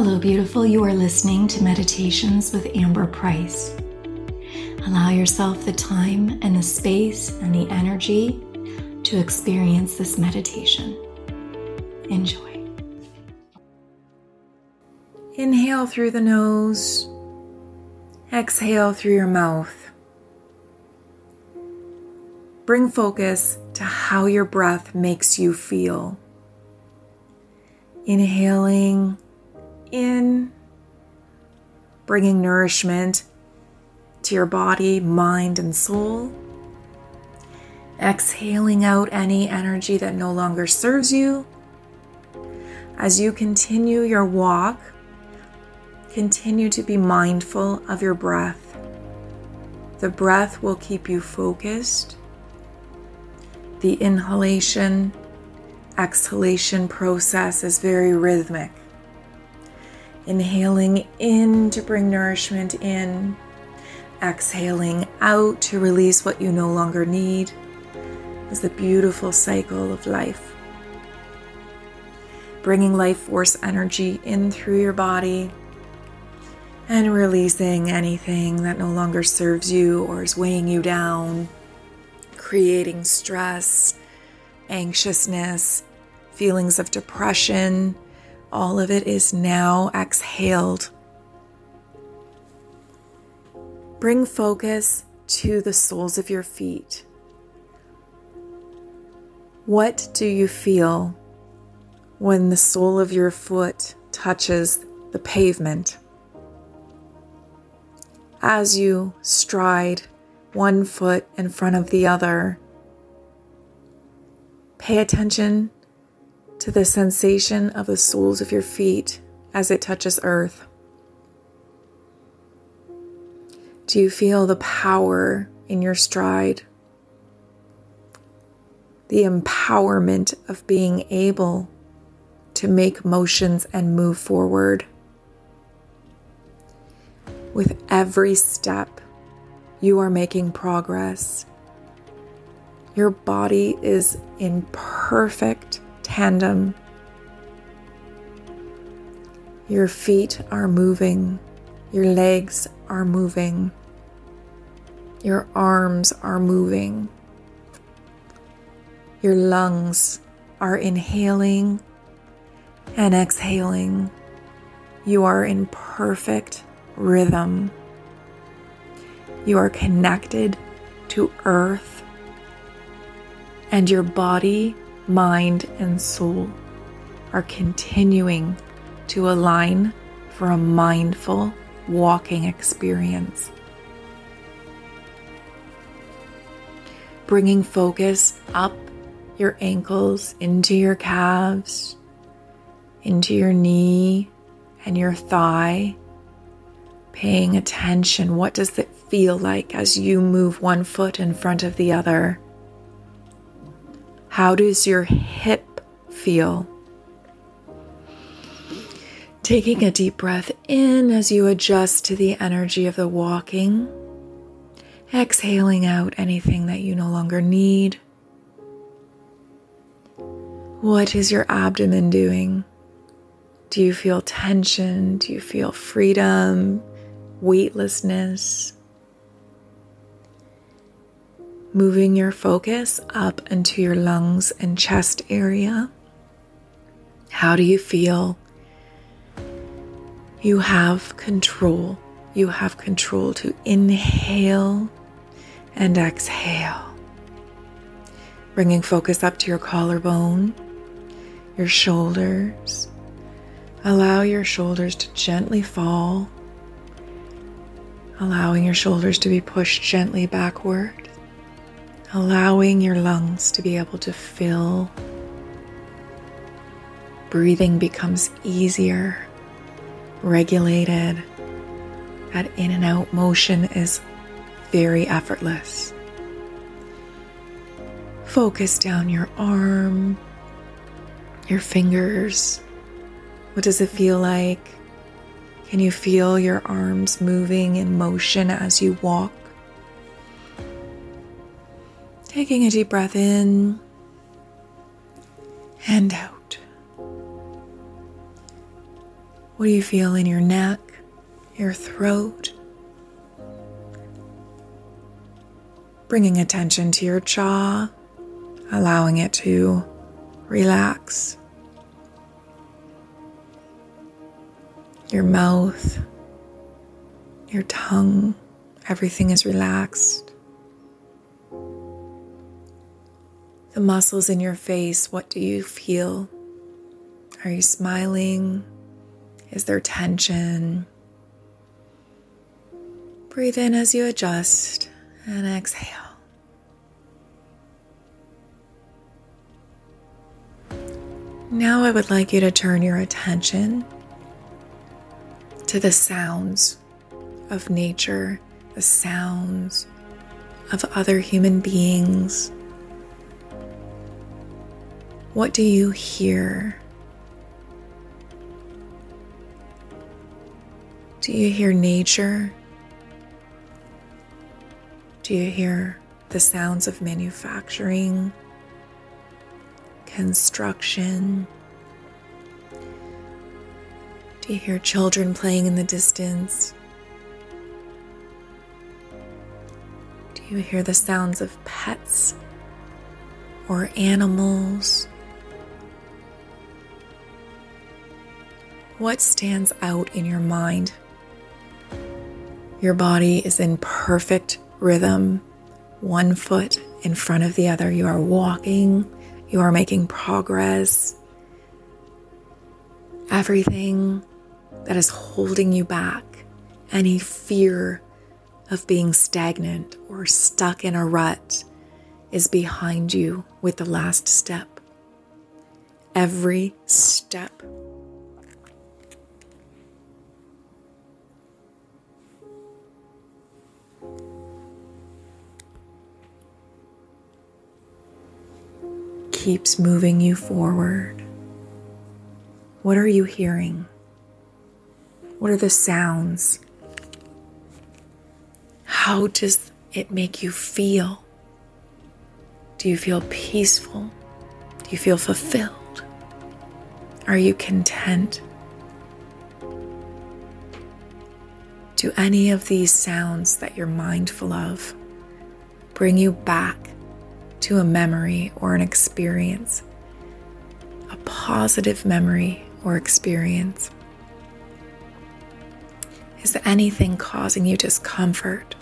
Hello, beautiful. You are listening to Meditations with Amber Price. Allow yourself the time and the space and the energy to experience this meditation. Enjoy. Inhale through the nose, exhale through your mouth. Bring focus to how your breath makes you feel. Inhaling in, bringing nourishment to your body, mind, and soul. Exhaling out any energy that no longer serves you. As you continue your walk, continue to be mindful of your breath. The breath will keep you focused. The inhalation exhalation process is very rhythmic. Inhaling in to bring nourishment in, exhaling out to release what you no longer need. Is the beautiful cycle of life. Bringing life force energy in through your body and releasing anything that no longer serves you or is weighing you down, creating stress, anxiousness, feelings of depression all of it is now exhaled. Bring focus to the soles of your feet. What do you feel when the sole of your foot touches the pavement? As you stride one foot in front of the other, pay attention to the sensation of the soles of your feet as it touches earth? Do you feel the power in your stride? The empowerment of being able to make motions and move forward. With every step, you are making progress. Your body is in perfect tandem. Your feet are moving, your legs are moving, your arms are moving, your lungs are inhaling and exhaling. You are in perfect rhythm. You are connected to earth, and your body mind, and soul are continuing to align for a mindful walking experience. Bringing focus up your ankles into your calves, into your knee and your thigh. Paying attention. What does it feel like as you move one foot in front of the other? How does your hip feel? Taking a deep breath in as you adjust to the energy of the walking. Exhaling out anything that you no longer need. What is your abdomen doing? Do you feel tension? Do you feel freedom, weightlessness? Moving your focus up into your lungs and chest area. How do you feel? You have control. You have control to inhale and exhale. Bringing focus up to your collarbone, your shoulders. Allow your shoulders to gently fall, allowing your shoulders to be pushed gently backward allowing your lungs to be able to fill. Breathing becomes easier, regulated. That in and out motion is very effortless. Focus down your arm, your fingers. What does it feel like? Can you feel your arms moving in motion as you walk? Taking a deep breath in and out. What do you feel in your neck, your throat? Bringing attention to your jaw, allowing it to relax. Your mouth, your tongue, everything is relaxed. The muscles in your face, what do you feel? Are you smiling? Is there tension? Breathe in as you adjust and exhale. Now, I would like you to turn your attention to the sounds of nature, the sounds of other human beings. What do you hear? Do you hear nature? Do you hear the sounds of manufacturing, construction? Do you hear children playing in the distance? Do you hear the sounds of pets or animals? What stands out in your mind? Your body is in perfect rhythm, one foot in front of the other. You are walking, you are making progress. Everything that is holding you back, any fear of being stagnant or stuck in a rut, is behind you with the last step. Every step keeps moving you forward. What are you hearing? What are the sounds? How does it make you feel? Do you feel peaceful? Do you feel fulfilled? Are you content? Do any of these sounds that you're mindful of bring you back to a memory or an experience, a positive memory or experience? Is anything causing you discomfort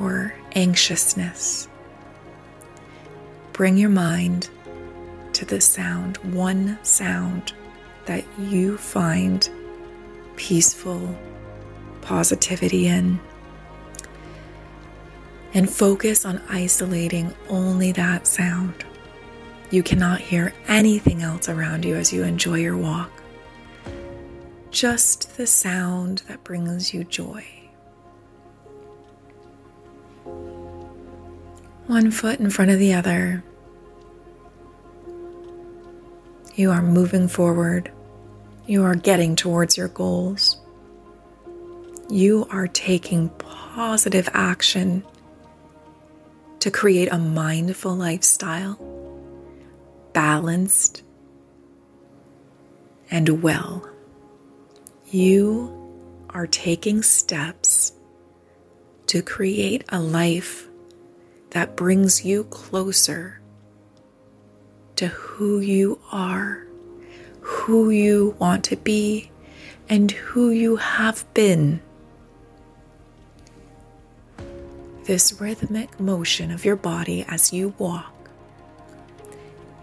or anxiousness? Bring your mind to the sound, one sound that you find peaceful positivity in and focus on isolating only that sound. You cannot hear anything else around you as you enjoy your walk. Just the sound that brings you joy. One foot in front of the other. You are moving forward. You are getting towards your goals. You are taking positive action to create a mindful lifestyle, balanced and well. You are taking steps to create a life that brings you closer to who you are, who you want to be, and who you have been this rhythmic motion of your body as you walk.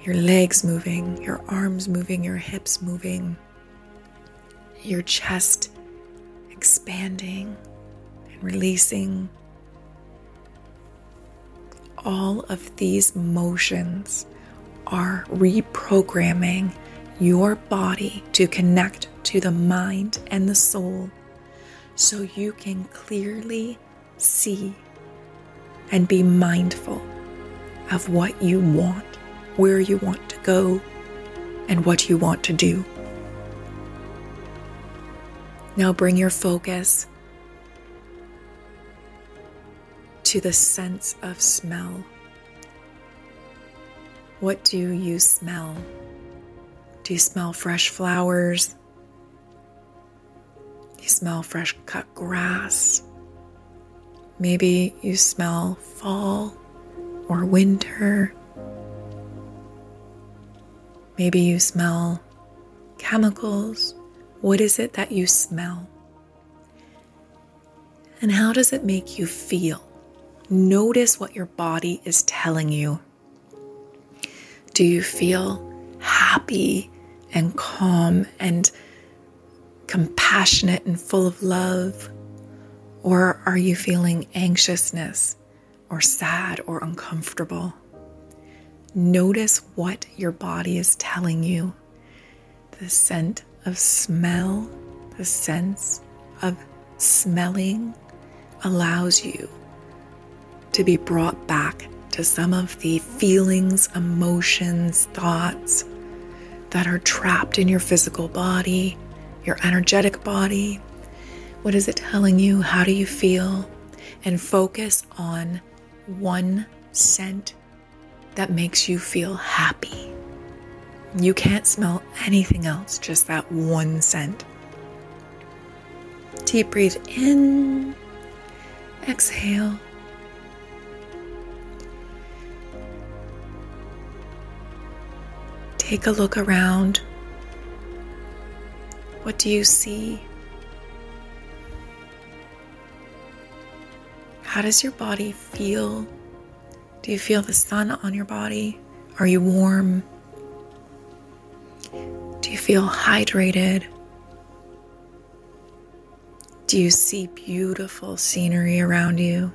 Your legs moving, your arms moving, your hips moving, your chest expanding and releasing. All of these motions are reprogramming your body to connect to the mind and the soul so you can clearly see and be mindful of what you want, where you want to go, and what you want to do. Now bring your focus to the sense of smell. What do you smell? Do you smell fresh flowers, Do you smell fresh cut grass. Maybe you smell fall or winter. Maybe you smell chemicals. What is it that you smell? And how does it make you feel? Notice what your body is telling you. Do you feel happy and calm and compassionate and full of love? Or are you feeling anxiousness or sad or uncomfortable? Notice what your body is telling you. The scent of smell, the sense of smelling allows you to be brought back to some of the feelings, emotions, thoughts that are trapped in your physical body, your energetic body. What is it telling you? How do you feel? And focus on one scent that makes you feel happy. You can't smell anything else, just that one scent. Deep breathe in, exhale. Take a look around. What do you see? How does your body feel? Do you feel the sun on your body? Are you warm? Do you feel hydrated? Do you see beautiful scenery around you?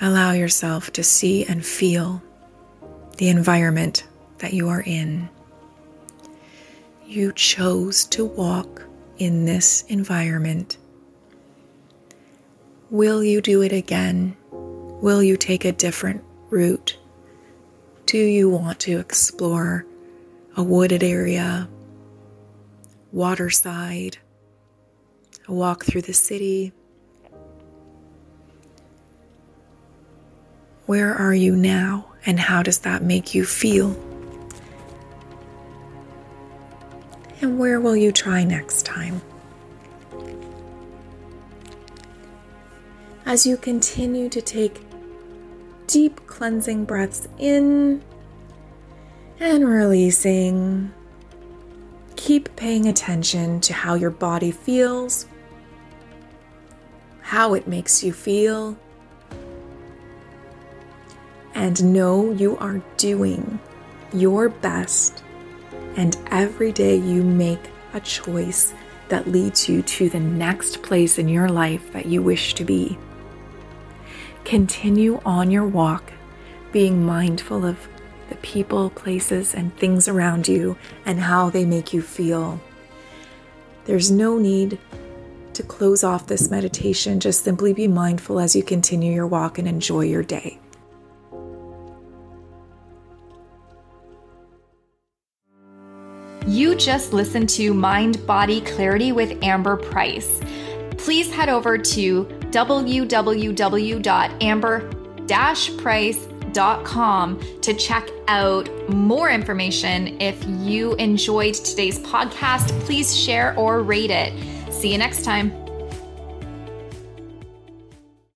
Allow yourself to see and feel the environment that you are in. You chose to walk in this environment. Will you do it again? Will you take a different route? Do you want to explore a wooded area, waterside, a walk through the city? Where are you now? And how does that make you feel? And where will you try next time? As you continue to take deep cleansing breaths in and releasing, keep paying attention to how your body feels, how it makes you feel and know you are doing your best. And every day you make a choice that leads you to the next place in your life that you wish to be. Continue on your walk, being mindful of the people, places, and things around you and how they make you feel. There's no need to close off this meditation. Just simply be mindful as you continue your walk and enjoy your day. You just listened to Mind Body Clarity with Amber Price. Please head over to www.amber-price.com to check out more information. If you enjoyed today's podcast, please share or rate it. See you next time.